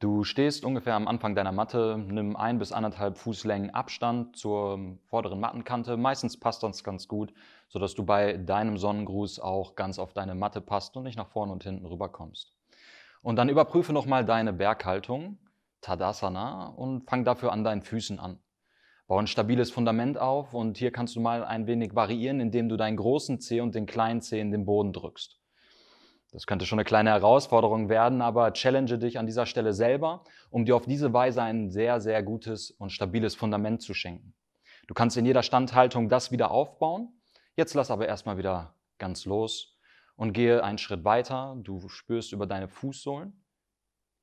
Du stehst ungefähr am Anfang deiner Matte, nimm ein bis anderthalb Fußlängen Abstand zur vorderen Mattenkante. Meistens passt das ganz gut, sodass du bei deinem Sonnengruß auch ganz auf deine Matte passt und nicht nach vorne und hinten rüber kommst. Und dann überprüfe nochmal deine Berghaltung, Tadasana, und fang dafür an deinen Füßen an. Bau ein stabiles Fundament auf und hier kannst du mal ein wenig variieren, indem du deinen großen Zeh und den kleinen Zeh in den Boden drückst. Das könnte schon eine kleine Herausforderung werden, aber challenge dich an dieser Stelle selber, um dir auf diese Weise ein sehr, sehr gutes und stabiles Fundament zu schenken. Du kannst in jeder Standhaltung das wieder aufbauen. Jetzt lass aber erstmal wieder ganz los und gehe einen Schritt weiter. Du spürst über deine Fußsohlen,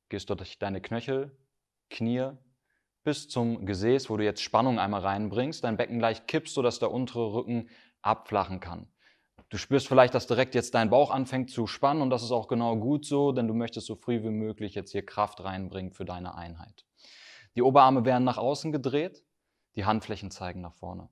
gehst durch deine Knöchel, Knie bis zum Gesäß, wo du jetzt Spannung einmal reinbringst, dein Becken gleich kippst, sodass der untere Rücken abflachen kann. Du spürst vielleicht, dass direkt jetzt dein Bauch anfängt zu spannen und das ist auch genau gut so, denn du möchtest so früh wie möglich jetzt hier Kraft reinbringen für deine Einheit. Die Oberarme werden nach außen gedreht, die Handflächen zeigen nach vorne.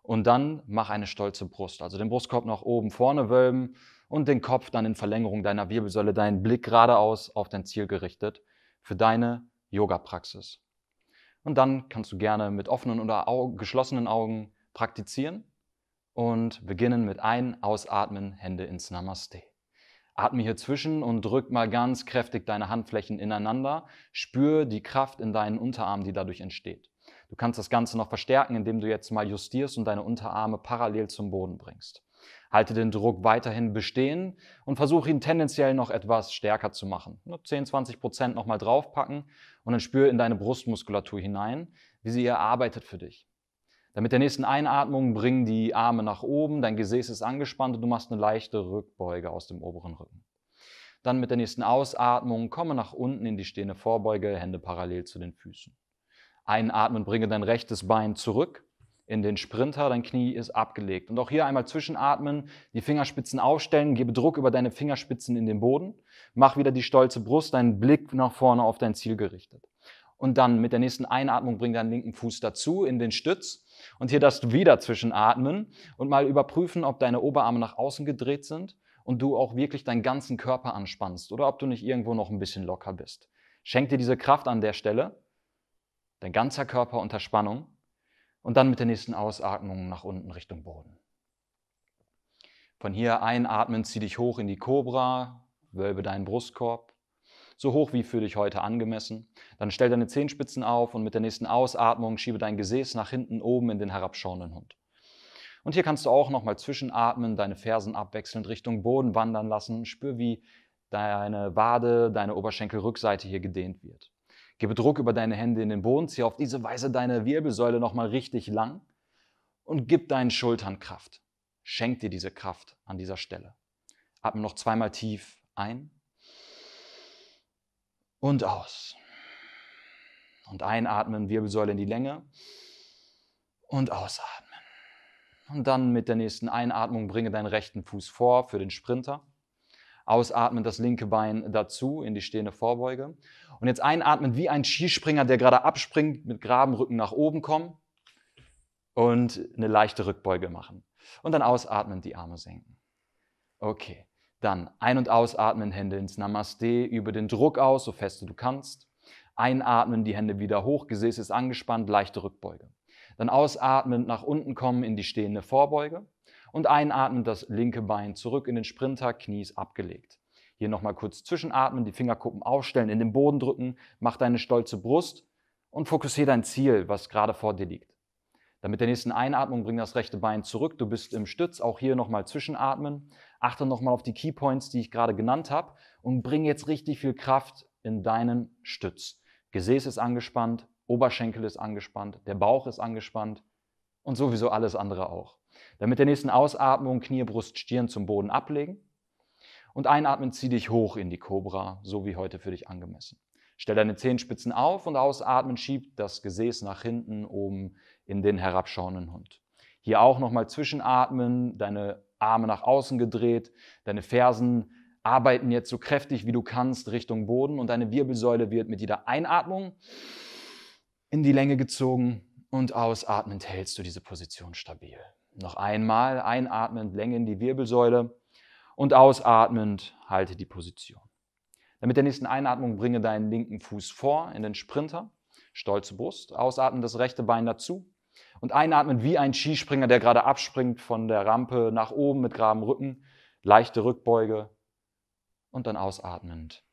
Und dann mach eine stolze Brust, also den Brustkorb nach oben vorne wölben und den Kopf dann in Verlängerung deiner Wirbelsäule, deinen Blick geradeaus auf dein Ziel gerichtet für deine Yoga-Praxis. Und dann kannst du gerne mit offenen oder geschlossenen Augen praktizieren und beginnen mit ein, ausatmen, Hände ins Namaste. Atme hier zwischen und drück mal ganz kräftig deine Handflächen ineinander. Spür die Kraft in deinen Unterarmen, die dadurch entsteht. Du kannst das Ganze noch verstärken, indem du jetzt mal justierst und deine Unterarme parallel zum Boden bringst. Halte den Druck weiterhin bestehen und versuche ihn tendenziell noch etwas stärker zu machen. Nur 10, 20 Prozent nochmal draufpacken und dann spür in deine Brustmuskulatur hinein, wie sie erarbeitet für dich. Dann mit der nächsten Einatmung bring die Arme nach oben, dein Gesäß ist angespannt und du machst eine leichte Rückbeuge aus dem oberen Rücken. Dann mit der nächsten Ausatmung komme nach unten in die stehende Vorbeuge, Hände parallel zu den Füßen. Einatmen, bringe dein rechtes Bein zurück in den Sprinter, dein Knie ist abgelegt. Und auch hier einmal zwischenatmen, die Fingerspitzen aufstellen, gebe Druck über deine Fingerspitzen in den Boden, mach wieder die stolze Brust, deinen Blick nach vorne auf dein Ziel gerichtet. Und dann mit der nächsten Einatmung bring deinen linken Fuß dazu in den Stütz. Und hier darfst du wieder zwischenatmen und mal überprüfen, ob deine Oberarme nach außen gedreht sind und du auch wirklich deinen ganzen Körper anspannst oder ob du nicht irgendwo noch ein bisschen locker bist. Schenk dir diese Kraft an der Stelle, dein ganzer Körper unter Spannung und dann mit der nächsten Ausatmung nach unten Richtung Boden. Von hier einatmen, zieh dich hoch in die Cobra, wölbe deinen Brustkorb so hoch wie für dich heute angemessen. Dann stell deine Zehenspitzen auf und mit der nächsten Ausatmung schiebe dein Gesäß nach hinten oben in den herabschauenden Hund. Und hier kannst du auch nochmal zwischenatmen, deine Fersen abwechselnd Richtung Boden wandern lassen. Spür, wie deine Wade, deine Oberschenkelrückseite hier gedehnt wird. Gebe Druck über deine Hände in den Boden, ziehe auf diese Weise deine Wirbelsäule nochmal richtig lang und gib deinen Schultern Kraft. Schenk dir diese Kraft an dieser Stelle. Atme noch zweimal tief ein und aus. Und einatmen, Wirbelsäule in die Länge und ausatmen. Und dann mit der nächsten Einatmung bringe deinen rechten Fuß vor für den Sprinter. Ausatmen, das linke Bein dazu in die stehende Vorbeuge. Und jetzt einatmen wie ein Skispringer, der gerade abspringt, mit geraden Rücken nach oben kommen und eine leichte Rückbeuge machen. Und dann ausatmen, die Arme senken. Okay. Dann ein- und ausatmen, Hände ins Namaste, über den Druck aus, so fest du kannst. Einatmen, die Hände wieder hoch, Gesäß ist angespannt, leichte Rückbeuge. Dann ausatmen, nach unten kommen in die stehende Vorbeuge. Und einatmen, das linke Bein zurück in den Sprinter, Knie ist abgelegt. Hier nochmal kurz zwischenatmen, die Fingerkuppen aufstellen, in den Boden drücken, mach deine stolze Brust und fokussiere dein Ziel, was gerade vor dir liegt. Dann mit der nächsten Einatmung bring das rechte Bein zurück. Du bist im Stütz. Auch hier nochmal zwischenatmen. Achte nochmal auf die Keypoints, die ich gerade genannt habe. Und bring jetzt richtig viel Kraft in deinen Stütz. Gesäß ist angespannt, Oberschenkel ist angespannt, der Bauch ist angespannt und sowieso alles andere auch. Dann mit der nächsten Ausatmung Knie, Brust, Stirn zum Boden ablegen. Und einatmen, zieh dich hoch in die Cobra, so wie heute für dich angemessen. Stell deine Zehenspitzen auf und ausatmen, schieb das Gesäß nach hinten oben in den herabschauenden Hund. Hier auch nochmal zwischenatmen, deine Arme nach außen gedreht, deine Fersen arbeiten jetzt so kräftig wie du kannst Richtung Boden und deine Wirbelsäule wird mit jeder Einatmung in die Länge gezogen und ausatmend hältst du diese Position stabil. Noch einmal einatmend Länge in die Wirbelsäule und ausatmend halte die Position. Dann mit der nächsten Einatmung bringe deinen linken Fuß vor in den Sprinter, stolze Brust, ausatmen das rechte Bein dazu und einatmen wie ein Skispringer, der gerade abspringt von der Rampe nach oben mit geradem Rücken, leichte Rückbeuge und dann ausatmend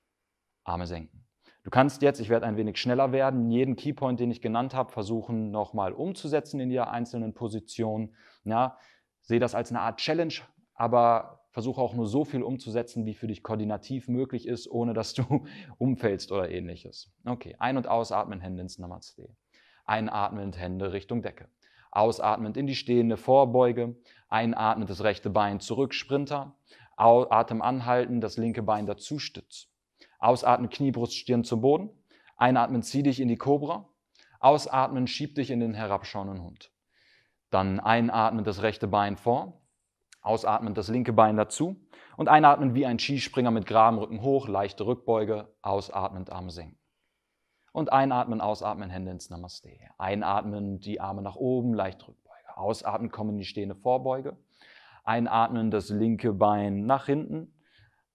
Arme senken. Du kannst jetzt, ich werde ein wenig schneller werden, jeden Keypoint, den ich genannt habe, versuchen nochmal umzusetzen in der einzelnen Position. Ja, sehe das als eine Art Challenge, aber versuche auch nur so viel umzusetzen, wie für dich koordinativ möglich ist, ohne dass du umfällst oder ähnliches. Okay, ein- und ausatmen, Hände ins Namaste. Einatmend, Hände Richtung Decke. Ausatmend in die stehende Vorbeuge. Einatmend das rechte Bein zurück, Sprinter. Atem anhalten, das linke Bein dazu, Stütz. Ausatmen, Knie, Brust, Stirn zum Boden. Einatmen, zieh dich in die Kobra. Ausatmen, schieb dich in den herabschauenden Hund. Dann einatmen, das rechte Bein vor. Ausatmen, das linke Bein dazu. Und einatmen wie ein Skispringer mit geradem Rücken hoch, leichte Rückbeuge. Ausatmend, Arme senken. Und einatmen, ausatmen, Hände ins Namaste. Einatmen, die Arme nach oben, leicht Rückbeuge. Ausatmen, kommen in die stehende Vorbeuge. Einatmen, das linke Bein nach hinten.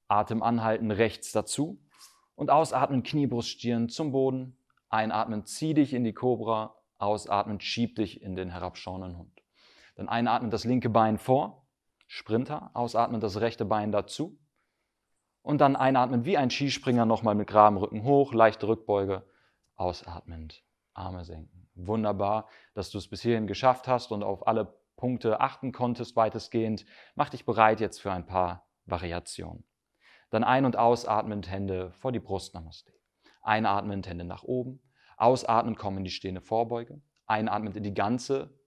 Atem anhalten, rechts dazu. Und ausatmen, Knie, Brust, Stirn zum Boden. Einatmen, zieh dich in die Kobra. Ausatmen, schieb dich in den herabschauenden Hund. Dann einatmen, das linke Bein vor. Sprinter. Ausatmen, das rechte Bein dazu. Und dann einatmen wie ein Skispringer nochmal mit geradem Rücken hoch, leichte Rückbeuge. Ausatmend, Arme senken. Wunderbar, dass du es bis hierhin geschafft hast und auf alle Punkte achten konntest weitestgehend. Mach dich bereit jetzt für ein paar Variationen. Dann ein- und ausatmend Hände vor die Brust, Namaste. Einatmend Hände nach oben. Ausatmend kommen in die stehende Vorbeuge. Einatmend in die ganze,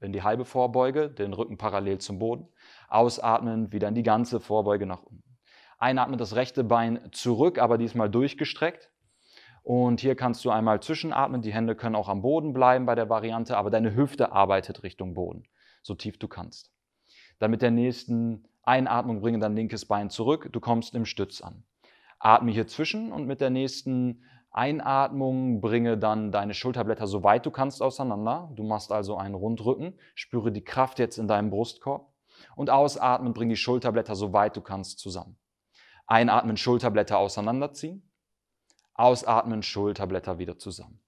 in die halbe Vorbeuge, den Rücken parallel zum Boden. Ausatmend wieder in die ganze Vorbeuge nach unten. Einatmend das rechte Bein zurück, aber diesmal durchgestreckt. Und hier kannst du einmal zwischenatmen. Die Hände können auch am Boden bleiben bei der Variante, aber deine Hüfte arbeitet Richtung Boden, so tief du kannst. Dann mit der nächsten Einatmung bringe dein linkes Bein zurück. Du kommst im Stütz an. Atme hier zwischen und mit der nächsten Einatmung bringe dann deine Schulterblätter so weit du kannst auseinander. Du machst also einen Rundrücken. Spüre die Kraft jetzt in deinem Brustkorb. Und ausatmen, bring die Schulterblätter so weit du kannst zusammen. Einatmen, Schulterblätter auseinanderziehen. Ausatmen, Schulterblätter wieder zusammen.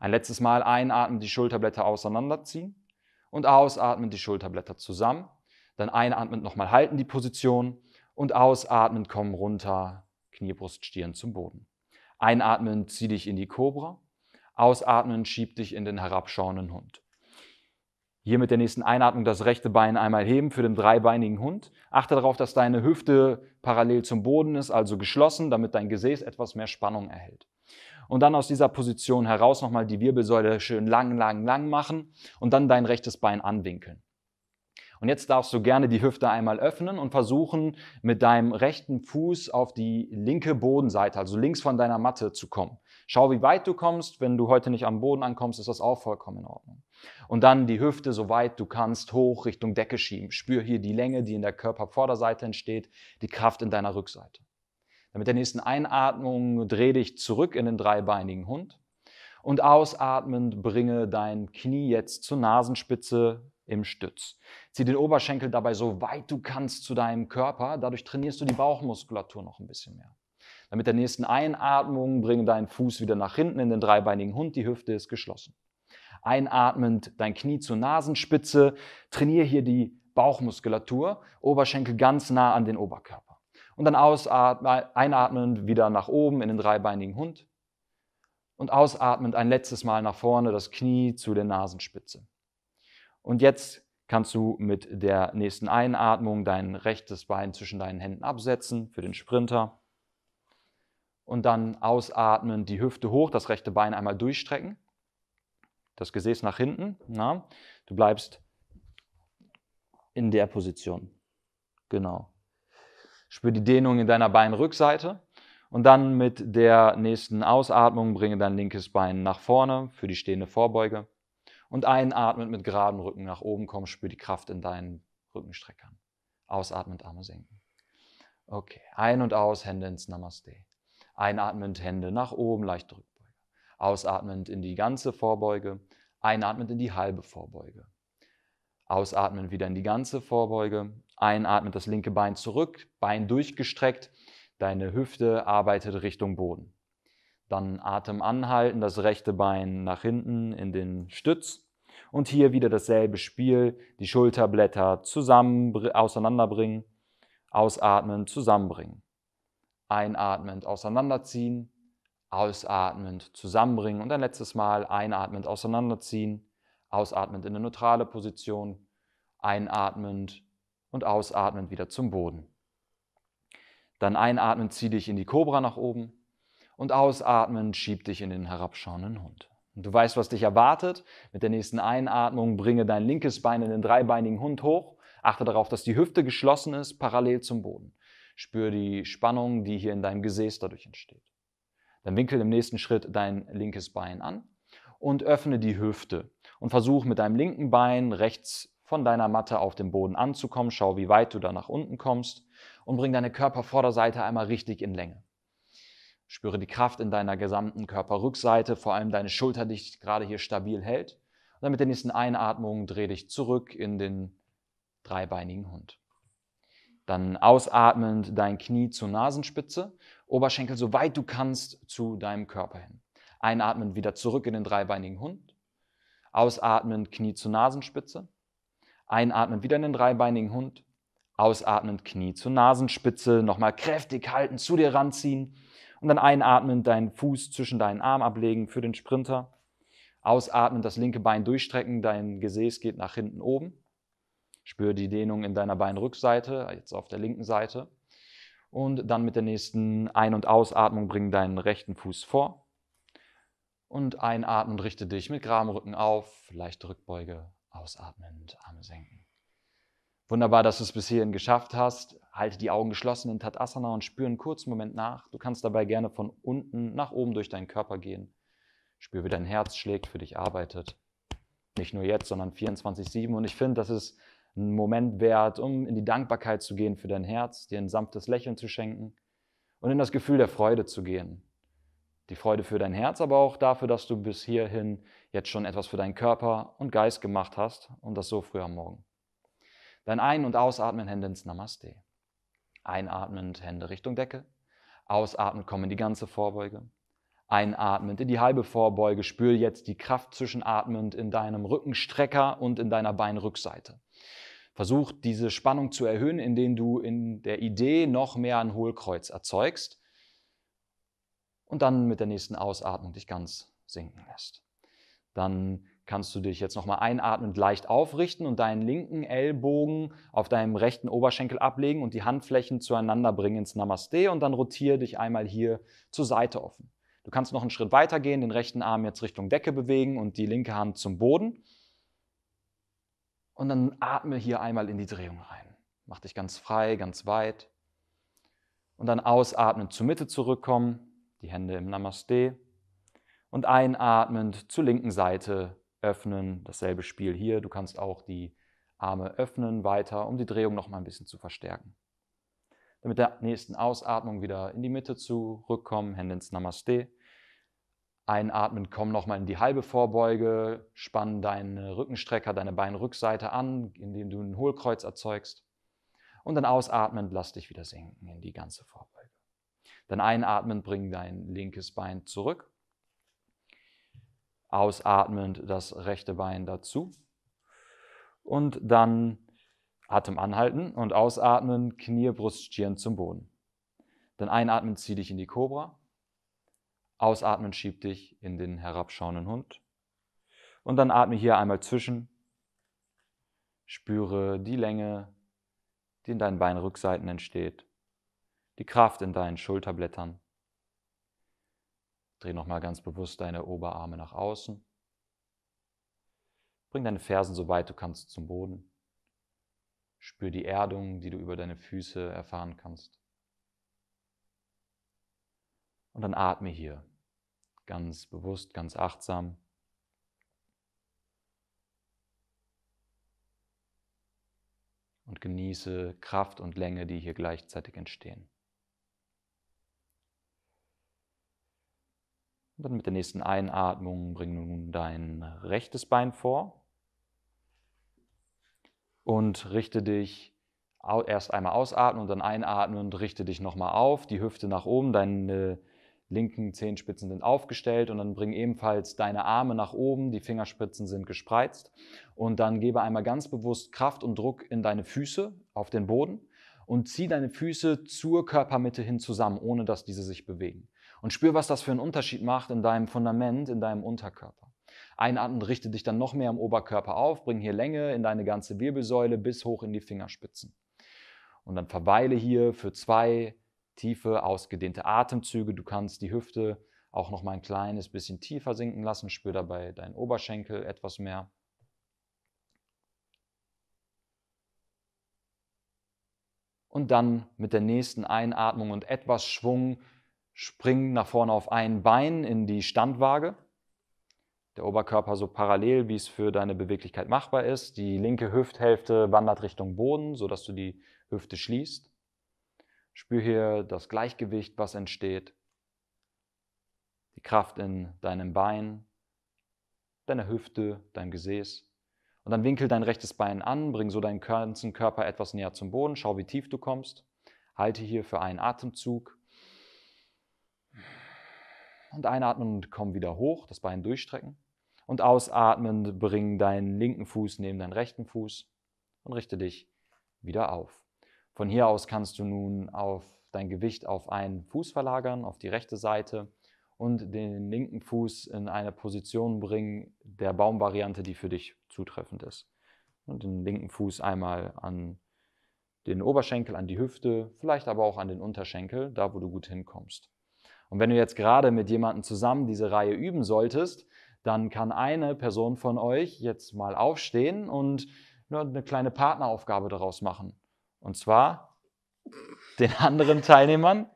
Ein letztes Mal einatmen, die Schulterblätter auseinanderziehen. Und ausatmen, die Schulterblätter zusammen. Dann einatmend nochmal halten die Position. Und ausatmend kommen runter, Knie, Brust, Stirn zum Boden. Einatmen, zieh dich in die Kobra. Ausatmen, schieb dich in den herabschauenden Hund. Hier mit der nächsten Einatmung das rechte Bein einmal heben für den dreibeinigen Hund. Achte darauf, dass deine Hüfte parallel zum Boden ist, also geschlossen, damit dein Gesäß etwas mehr Spannung erhält. Und dann aus dieser Position heraus nochmal die Wirbelsäule schön lang, lang, lang machen und dann dein rechtes Bein anwinkeln. Und jetzt darfst du gerne die Hüfte einmal öffnen und versuchen, mit deinem rechten Fuß auf die linke Bodenseite, also links von deiner Matte zu kommen. Schau, wie weit du kommst. Wenn du heute nicht am Boden ankommst, ist das auch vollkommen in Ordnung. Und dann die Hüfte, so weit du kannst, hoch Richtung Decke schieben. Spür hier die Länge, die in der Körpervorderseite entsteht, die Kraft in deiner Rückseite. Dann mit der nächsten Einatmung dreh dich zurück in den dreibeinigen Hund. Und ausatmend bringe dein Knie jetzt zur Nasenspitze im Stütz. Zieh den Oberschenkel dabei so weit du kannst zu deinem Körper. Dadurch trainierst du die Bauchmuskulatur noch ein bisschen mehr. Dann mit der nächsten Einatmung bringe deinen Fuß wieder nach hinten in den dreibeinigen Hund. Die Hüfte ist geschlossen. Einatmend dein Knie zur Nasenspitze. Trainiere hier die Bauchmuskulatur. Oberschenkel ganz nah an den Oberkörper. Und dann einatmend wieder nach oben in den dreibeinigen Hund. Und ausatmend ein letztes Mal nach vorne das Knie zu der Nasenspitze. Und jetzt kannst du mit der nächsten Einatmung dein rechtes Bein zwischen deinen Händen absetzen für den Sprinter. Und dann ausatmen, die Hüfte hoch, das rechte Bein einmal durchstrecken. Das Gesäß nach hinten. Na, du bleibst in der Position. Genau. Spür die Dehnung in deiner Beinrückseite. Und dann mit der nächsten Ausatmung bringe dein linkes Bein nach vorne für die stehende Vorbeuge. Und einatmend mit geradem Rücken nach oben kommen, spür die Kraft in deinen Rückenstreckern. Ausatmend Arme senken. Okay, ein und aus, Hände ins Namaste. Einatmend Hände nach oben, leichte Rückbeuge. Ausatmend in die ganze Vorbeuge. Einatmend in die halbe Vorbeuge. Ausatmen wieder in die ganze Vorbeuge. Einatmend das linke Bein zurück, Bein durchgestreckt. Deine Hüfte arbeitet Richtung Boden. Dann Atem anhalten, das rechte Bein nach hinten in den Stütz. Und hier wieder dasselbe Spiel, die Schulterblätter zusammen auseinanderbringen, ausatmen, zusammenbringen. Einatmend auseinanderziehen, ausatmend zusammenbringen und ein letztes Mal einatmend auseinanderziehen, ausatmend in eine neutrale Position, einatmend und ausatmend wieder zum Boden. Dann einatmend zieh dich in die Kobra nach oben und ausatmend schieb dich in den herabschauenden Hund. Und du weißt, was dich erwartet. Mit der nächsten Einatmung bringe dein linkes Bein in den dreibeinigen Hund hoch. Achte darauf, dass die Hüfte geschlossen ist, parallel zum Boden. Spür die Spannung, die hier in deinem Gesäß dadurch entsteht. Dann winkel im nächsten Schritt dein linkes Bein an und öffne die Hüfte und versuch mit deinem linken Bein rechts von deiner Matte auf dem Boden anzukommen. Schau, wie weit du da nach unten kommst und bring deine Körpervorderseite einmal richtig in Länge. Spüre die Kraft in deiner gesamten Körperrückseite, vor allem deine Schulter, die dich gerade hier stabil hält. Und dann mit der nächsten Einatmung dreh dich zurück in den dreibeinigen Hund. Dann ausatmend dein Knie zur Nasenspitze, Oberschenkel so weit du kannst zu deinem Körper hin. Einatmend wieder zurück in den dreibeinigen Hund. Ausatmend Knie zur Nasenspitze. Einatmend wieder in den dreibeinigen Hund. Ausatmend Knie zur Nasenspitze. Nochmal kräftig halten, zu dir ranziehen. Und dann einatmend deinen Fuß zwischen deinen Arm ablegen für den Sprinter. Ausatmend das linke Bein durchstrecken, dein Gesäß geht nach hinten oben. Spür die Dehnung in deiner Beinrückseite, jetzt auf der linken Seite. Und dann mit der nächsten Ein- und Ausatmung bring deinen rechten Fuß vor. Und einatmend richte dich mit geradem Rücken auf, leichte Rückbeuge, ausatmend, Arme senken. Wunderbar, dass du es bis hierhin geschafft hast. Halte die Augen geschlossen in Tadasana und spüre einen kurzen Moment nach. Du kannst dabei gerne von unten nach oben durch deinen Körper gehen. Spür, wie dein Herz schlägt, für dich arbeitet. Nicht nur jetzt, sondern 24-7. Und ich finde, das ist einen Moment wert, um in die Dankbarkeit zu gehen für dein Herz, dir ein sanftes Lächeln zu schenken und in das Gefühl der Freude zu gehen. Die Freude für dein Herz, aber auch dafür, dass du bis hierhin jetzt schon etwas für deinen Körper und Geist gemacht hast und das so früh am Morgen. Dein Ein- und Ausatmen, Hände ins Namaste. Einatmend, Hände Richtung Decke. Ausatmend, komm in die ganze Vorbeuge. Einatmend in die halbe Vorbeuge, spür jetzt die Kraft zwischenatmend in deinem Rückenstrecker und in deiner Beinrückseite. Versuch diese Spannung zu erhöhen, indem du in der Idee noch mehr ein Hohlkreuz erzeugst und dann mit der nächsten Ausatmung dich ganz sinken lässt. Dann kannst du dich jetzt nochmal einatmend leicht aufrichten und deinen linken Ellbogen auf deinem rechten Oberschenkel ablegen und die Handflächen zueinander bringen ins Namaste und dann rotiere dich einmal hier zur Seite offen. Du kannst noch einen Schritt weiter gehen, den rechten Arm jetzt Richtung Decke bewegen und die linke Hand zum Boden. Und dann atme hier einmal in die Drehung rein. Mach dich ganz frei, ganz weit. Und dann ausatmen zur Mitte zurückkommen, die Hände im Namaste. Und einatmend zur linken Seite öffnen, dasselbe Spiel hier. Du kannst auch die Arme öffnen weiter, um die Drehung noch mal ein bisschen zu verstärken. Mit der nächsten Ausatmung wieder in die Mitte zurückkommen, Hände ins Namaste. Einatmen, komm nochmal in die halbe Vorbeuge, spann deine Rückenstrecker, deine Beinrückseite an, indem du ein Hohlkreuz erzeugst. Und dann ausatmend, lass dich wieder sinken in die ganze Vorbeuge. Dann einatmend, bring dein linkes Bein zurück. Ausatmend das rechte Bein dazu. Und dann Atem anhalten und ausatmen, Knie, Brust, Stirn zum Boden. Dann einatmen, zieh dich in die Kobra. Ausatmen, schieb dich in den herabschauenden Hund. Und dann atme hier einmal zwischen. Spüre die Länge, die in deinen Beinrückseiten entsteht. Die Kraft in deinen Schulterblättern. Dreh nochmal ganz bewusst deine Oberarme nach außen. Bring deine Fersen so weit du kannst zum Boden. Spür die Erdung, die du über deine Füße erfahren kannst. Und dann atme hier, ganz bewusst, ganz achtsam. Und genieße Kraft und Länge, die hier gleichzeitig entstehen. Und dann mit der nächsten Einatmung bring nun dein rechtes Bein vor und richte dich erst einmal ausatmen und dann einatmen und richte dich nochmal auf, die Hüfte nach oben, deine linken Zehenspitzen sind aufgestellt und dann bring ebenfalls deine Arme nach oben, die Fingerspitzen sind gespreizt und dann gebe einmal ganz bewusst Kraft und Druck in deine Füße auf den Boden und zieh deine Füße zur Körpermitte hin zusammen, ohne dass diese sich bewegen. Und spür, was das für einen Unterschied macht in deinem Fundament, in deinem Unterkörper. Einatmen, richte dich dann noch mehr im Oberkörper auf, bring hier Länge in deine ganze Wirbelsäule bis hoch in die Fingerspitzen. Und dann verweile hier für zwei tiefe, ausgedehnte Atemzüge. Du kannst die Hüfte auch noch mal ein kleines bisschen tiefer sinken lassen. Spür dabei deinen Oberschenkel etwas mehr. Und dann mit der nächsten Einatmung und etwas Schwung spring nach vorne auf ein Bein in die Standwaage. Der Oberkörper so parallel, wie es für deine Beweglichkeit machbar ist. Die linke Hüfthälfte wandert Richtung Boden, sodass du die Hüfte schließt. Spür hier das Gleichgewicht, was entsteht. Die Kraft in deinem Bein, deiner Hüfte, deinem Gesäß. Und dann winkel dein rechtes Bein an, bring so deinen ganzen Körper etwas näher zum Boden. Schau, wie tief du kommst. Halte hier für einen Atemzug. Und einatmen und komm wieder hoch, das Bein durchstrecken. Und ausatmen, bring deinen linken Fuß neben deinen rechten Fuß und richte dich wieder auf. Von hier aus kannst du nun auf dein Gewicht auf einen Fuß verlagern, auf die rechte Seite und den linken Fuß in eine Position bringen der Baumvariante, die für dich zutreffend ist. Und den linken Fuß einmal an den Oberschenkel, an die Hüfte, vielleicht aber auch an den Unterschenkel, da wo du gut hinkommst. Und wenn du jetzt gerade mit jemandem zusammen diese Reihe üben solltest, dann kann eine Person von euch jetzt mal aufstehen und nur eine kleine Partneraufgabe daraus machen. Und zwar den anderen Teilnehmern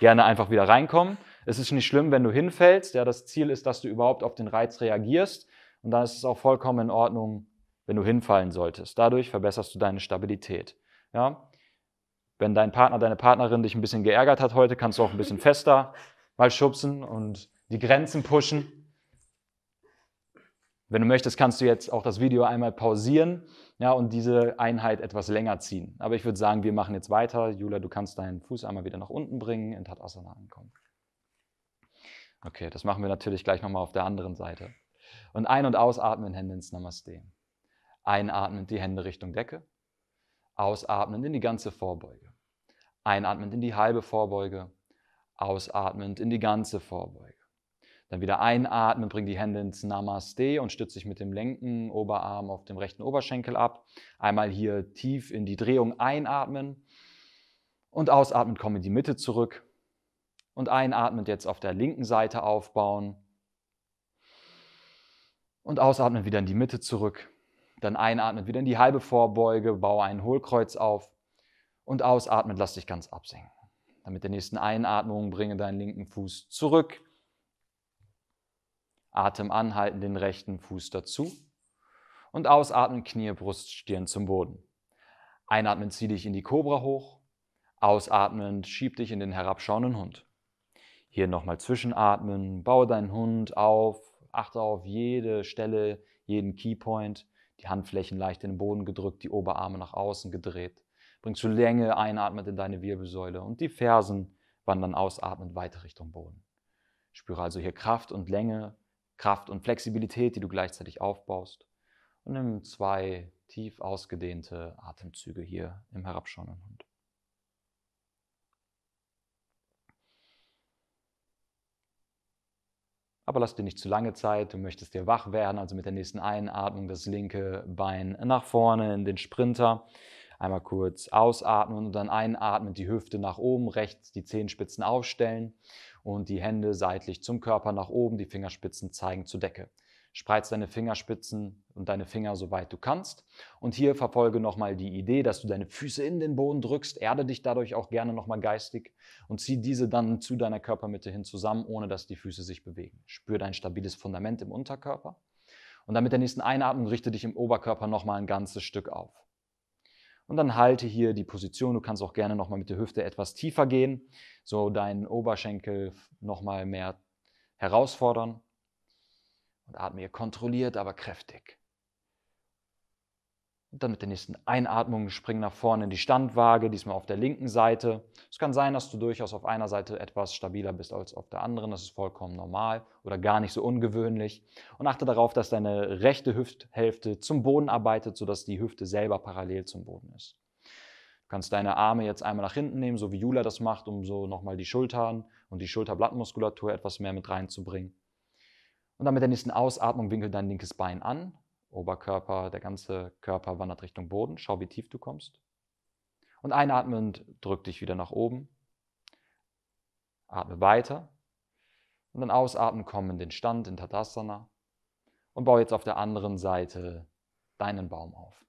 gerne einfach wieder reinkommen. Es ist nicht schlimm, wenn du hinfällst. Ja, das Ziel ist, dass du überhaupt auf den Reiz reagierst. Und dann ist es auch vollkommen in Ordnung, wenn du hinfallen solltest. Dadurch verbesserst du deine Stabilität. Ja? Wenn dein Partner, deine Partnerin dich ein bisschen geärgert hat heute, kannst du auch ein bisschen fester mal schubsen und die Grenzen pushen. Wenn du möchtest, kannst du jetzt auch das Video einmal pausieren ja, und diese Einheit etwas länger ziehen. Aber ich würde sagen, wir machen jetzt weiter. Jula, du kannst deinen Fuß einmal wieder nach unten bringen, in Tadasana ankommen. Okay, das machen wir natürlich gleich nochmal auf der anderen Seite. Und ein- und ausatmen, Hände ins Namaste. Einatmend die Hände Richtung Decke. Ausatmend in die ganze Vorbeuge. Einatmend in die halbe Vorbeuge. Ausatmend in die ganze Vorbeuge. Dann wieder einatmen, bring die Hände ins Namaste und stütze dich mit dem linken Oberarm auf dem rechten Oberschenkel ab. Einmal hier tief in die Drehung einatmen und ausatmen, komm in die Mitte zurück. Und einatmend jetzt auf der linken Seite aufbauen. Und ausatmen wieder in die Mitte zurück. Dann einatmen wieder in die halbe Vorbeuge, baue ein Hohlkreuz auf. Und ausatmen, lass dich ganz absenken. Dann mit der nächsten Einatmung bringe deinen linken Fuß zurück Atem anhalten, den rechten Fuß dazu. Und ausatmen, Knie, Brust, Stirn zum Boden. Einatmen, zieh dich in die Kobra hoch. Ausatmen, schieb dich in den herabschauenden Hund. Hier nochmal zwischenatmen, baue deinen Hund auf, achte auf jede Stelle, jeden Keypoint. Die Handflächen leicht in den Boden gedrückt, die Oberarme nach außen gedreht. Bringst du Länge einatmend in deine Wirbelsäule und die Fersen wandern ausatmend weiter Richtung Boden. Spüre also hier Kraft und Länge Kraft und Flexibilität, die du gleichzeitig aufbaust. Und nimm zwei tief ausgedehnte Atemzüge hier im herabschauenden Hund. Aber lass dir nicht zu lange Zeit, du möchtest dir wach werden, also mit der nächsten Einatmung das linke Bein nach vorne in den Sprinter. Einmal kurz ausatmen und dann einatmen, die Hüfte nach oben, rechts die Zehenspitzen aufstellen und die Hände seitlich zum Körper nach oben, die Fingerspitzen zeigen zur Decke. Spreiz deine Fingerspitzen und deine Finger so weit du kannst. Und hier verfolge nochmal die Idee, dass du deine Füße in den Boden drückst, erde dich dadurch auch gerne nochmal geistig und zieh diese dann zu deiner Körpermitte hin zusammen, ohne dass die Füße sich bewegen. Spür dein stabiles Fundament im Unterkörper. Und dann mit der nächsten Einatmung richte dich im Oberkörper nochmal ein ganzes Stück auf. Und dann halte hier die Position. Du kannst auch gerne nochmal mit der Hüfte etwas tiefer gehen, so deinen Oberschenkel nochmal mehr herausfordern. Und atme hier kontrolliert, aber kräftig. Dann mit der nächsten Einatmung spring nach vorne in die Standwaage, diesmal auf der linken Seite. Es kann sein, dass du durchaus auf einer Seite etwas stabiler bist als auf der anderen. Das ist vollkommen normal oder gar nicht so ungewöhnlich. Und achte darauf, dass deine rechte Hüfthälfte zum Boden arbeitet, sodass die Hüfte selber parallel zum Boden ist. Du kannst deine Arme jetzt einmal nach hinten nehmen, so wie Jula das macht, um so nochmal die Schultern und die Schulterblattmuskulatur etwas mehr mit reinzubringen. Und dann mit der nächsten Ausatmung winkel dein linkes Bein an, Oberkörper, der ganze Körper wandert Richtung Boden. Schau, wie tief du kommst. Und einatmend drück dich wieder nach oben. Atme weiter. Und dann ausatmen, komm in den Stand, in Tadasana. Und baue jetzt auf der anderen Seite deinen Baum auf.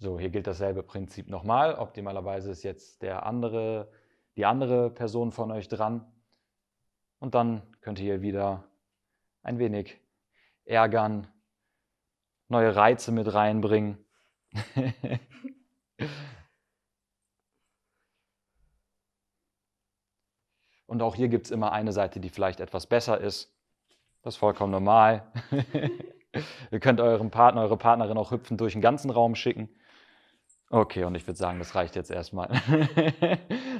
So, hier gilt dasselbe Prinzip nochmal. Optimalerweise ist jetzt der andere die andere Person von euch dran. Und dann könnt ihr wieder ein wenig ärgern, neue Reize mit reinbringen. Und auch hier gibt es immer eine Seite, die vielleicht etwas besser ist. Das ist vollkommen normal. ihr könnt euren Partner, eure Partnerin auch hüpfend durch den ganzen Raum schicken. Okay, und ich würde sagen, das reicht jetzt erstmal.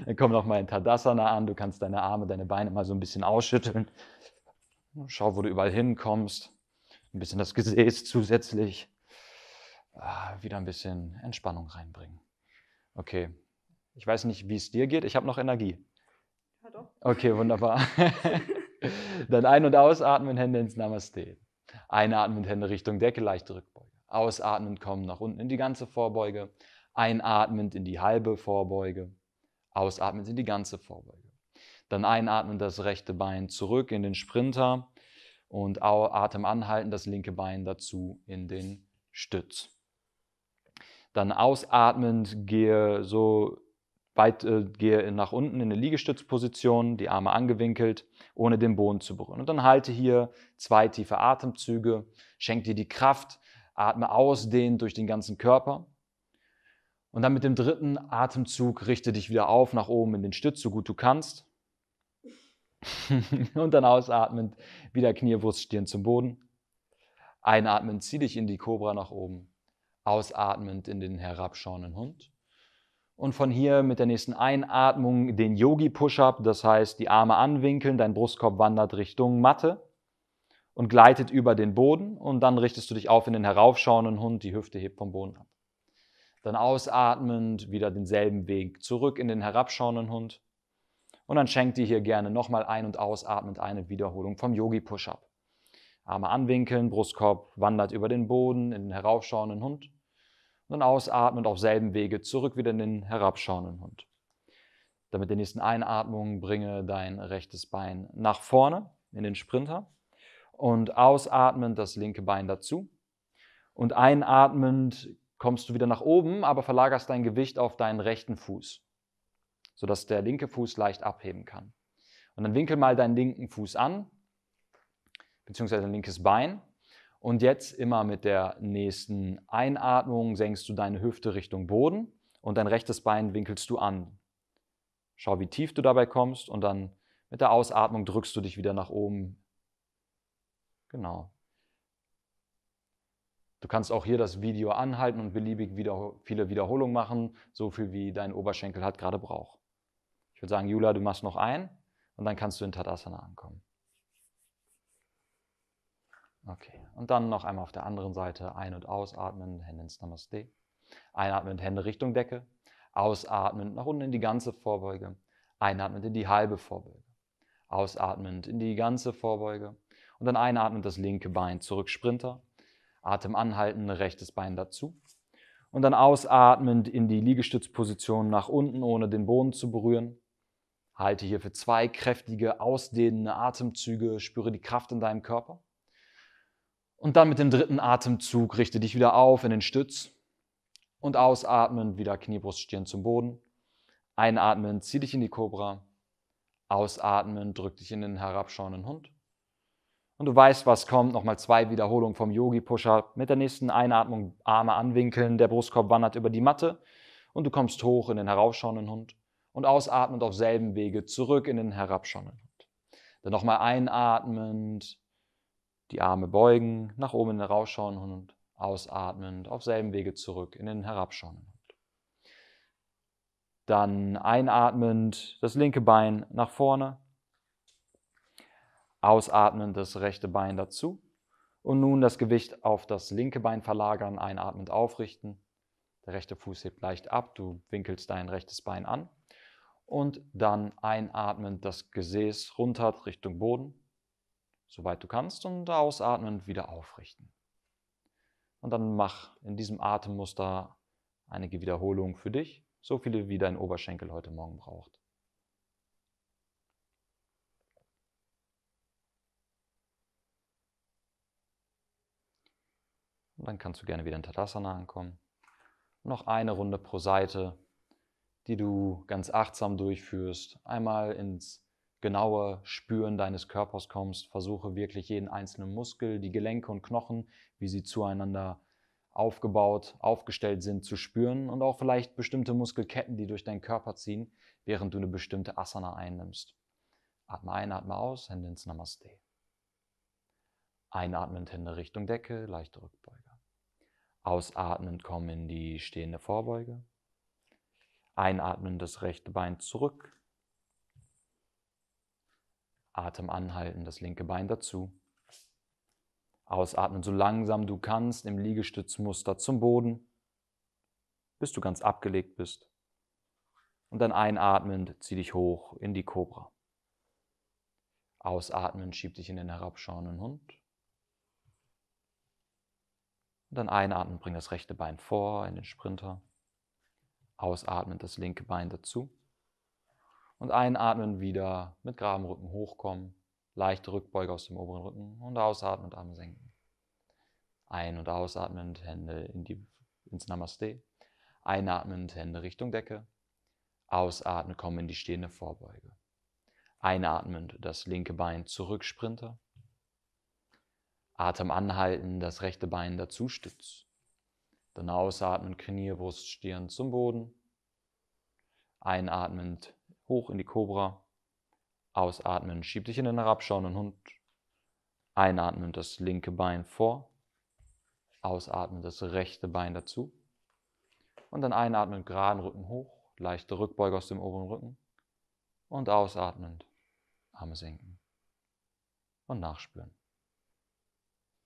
Dann komm noch mal in Tadasana an. Du kannst deine Arme, deine Beine mal so ein bisschen ausschütteln. Schau, wo du überall hinkommst. Ein bisschen das Gesäß zusätzlich. Ah, wieder ein bisschen Entspannung reinbringen. Okay. Ich weiß nicht, wie es dir geht. Ich habe noch Energie. Ja, doch. Okay, wunderbar. Dann ein- und ausatmen, Hände ins Namaste. Einatmen, Hände Richtung Decke, leichte Rückbeuge. Ausatmen, kommen nach unten in die ganze Vorbeuge. Einatmend in die halbe Vorbeuge, ausatmend in die ganze Vorbeuge. Dann einatmen das rechte Bein zurück in den Sprinter und Atem anhalten, das linke Bein dazu in den Stütz. Dann ausatmend gehe so weit äh, gehe nach unten in eine Liegestützposition, die Arme angewinkelt, ohne den Boden zu berühren. Und dann halte hier zwei tiefe Atemzüge, schenk dir die Kraft, atme ausdehnt durch den ganzen Körper. Und dann mit dem dritten Atemzug richte dich wieder auf nach oben in den Stütz, so gut du kannst. und dann ausatmend wieder Knie, Brust, Stirn zum Boden. Einatmend zieh dich in die Kobra nach oben. Ausatmend in den herabschauenden Hund. Und von hier mit der nächsten Einatmung den Yogi Push-Up, das heißt die Arme anwinkeln, dein Brustkorb wandert Richtung Matte und gleitet über den Boden und dann richtest du dich auf in den heraufschauenden Hund, die Hüfte hebt vom Boden ab. Dann ausatmend wieder denselben Weg zurück in den herabschauenden Hund. Und dann schenkt dir hier gerne nochmal ein- und ausatmend eine Wiederholung vom Yogi Push-Up. Arme anwinkeln, Brustkorb wandert über den Boden in den heraufschauenden Hund. Und dann ausatmend auf selben Wege zurück wieder in den herabschauenden Hund. Dann mit der nächsten Einatmung bringe dein rechtes Bein nach vorne in den Sprinter. Und ausatmend das linke Bein dazu. Und einatmend kommst du wieder nach oben, aber verlagerst dein Gewicht auf deinen rechten Fuß, sodass der linke Fuß leicht abheben kann. Und dann winkel mal deinen linken Fuß an, beziehungsweise dein linkes Bein. Und jetzt immer mit der nächsten Einatmung senkst du deine Hüfte Richtung Boden und dein rechtes Bein winkelst du an. Schau, wie tief du dabei kommst und dann mit der Ausatmung drückst du dich wieder nach oben. Genau. Du kannst auch hier das Video anhalten und beliebig wieder, viele Wiederholungen machen, so viel wie dein Oberschenkel halt gerade braucht. Ich würde sagen, Jula, du machst noch ein und dann kannst du in Tadasana ankommen. Okay, und dann noch einmal auf der anderen Seite ein- und ausatmen, Hände ins Namaste. Einatmen, Hände Richtung Decke. Ausatmen nach unten in die ganze Vorbeuge. Einatmen in die halbe Vorbeuge. Ausatmend in die ganze Vorbeuge. Und dann einatmen das linke Bein zurück, Sprinter. Atem anhalten, rechtes Bein dazu. Und dann ausatmend in die Liegestützposition nach unten, ohne den Boden zu berühren. Halte hier für zwei kräftige, ausdehnende Atemzüge, spüre die Kraft in deinem Körper. Und dann mit dem dritten Atemzug richte dich wieder auf in den Stütz. Und ausatmen, wieder Kniebrust, Stirn zum Boden. Einatmen, zieh dich in die Kobra. Ausatmen, drück dich in den herabschauenden Hund. Und du weißt, was kommt. Nochmal zwei Wiederholungen vom Yogi-Pusher. Mit der nächsten Einatmung Arme anwinkeln, der Brustkorb wandert über die Matte und du kommst hoch in den heraufschauenden Hund. Und ausatmend auf selben Wege zurück in den herabschauenden Hund. Dann nochmal einatmend, die Arme beugen, nach oben in den rausschauenden Hund, ausatmend, auf selben Wege zurück in den herabschauenden Hund. Dann einatmend das linke Bein nach vorne, ausatmend das rechte Bein dazu und nun das Gewicht auf das linke Bein verlagern, einatmend aufrichten. Der rechte Fuß hebt leicht ab, du winkelst dein rechtes Bein an und dann einatmend das Gesäß runter Richtung Boden, soweit du kannst und ausatmend wieder aufrichten. Und dann mach in diesem Atemmuster einige Wiederholungen für dich, so viele wie dein Oberschenkel heute Morgen braucht. Und dann kannst du gerne wieder in Tadasana ankommen. Noch eine Runde pro Seite, die du ganz achtsam durchführst. Einmal ins genaue Spüren deines Körpers kommst. Versuche wirklich jeden einzelnen Muskel, die Gelenke und Knochen, wie sie zueinander aufgebaut, aufgestellt sind, zu spüren und auch vielleicht bestimmte Muskelketten, die durch deinen Körper ziehen, während du eine bestimmte Asana einnimmst. Atme ein, atme aus, Hände ins Namaste. Einatmend Hände Richtung Decke, leichte Rückbeuge. Ausatmend komm in die stehende Vorbeuge. Einatmen das rechte Bein zurück. Atem anhalten, das linke Bein dazu. Ausatmen so langsam du kannst im Liegestützmuster zum Boden, bis du ganz abgelegt bist. Und dann einatmend zieh dich hoch in die Kobra. Ausatmen schieb dich in den herabschauenden Hund. Und dann einatmen, bring das rechte Bein vor in den Sprinter. Ausatmen, das linke Bein dazu. Und einatmen, wieder mit geradem Rücken hochkommen. Leichte Rückbeuge aus dem oberen Rücken und ausatmen, Arme senken. Ein- und ausatmend, Hände in die, ins Namaste. Einatmend, Hände Richtung Decke. Ausatmen, kommen in die stehende Vorbeuge. Einatmend, das linke Bein zurück, Sprinter. Atem anhalten, das rechte Bein dazu stützt. Dann ausatmen, Knie, Brust, Stirn zum Boden. Einatmend hoch in die Kobra. Ausatmen, schieb dich in den herabschauenden Hund. Einatmen, das linke Bein vor. Ausatmen, das rechte Bein dazu. Und dann einatmen, geraden Rücken hoch, leichte Rückbeuge aus dem oberen Rücken. Und ausatmend, Arme senken. Und nachspüren.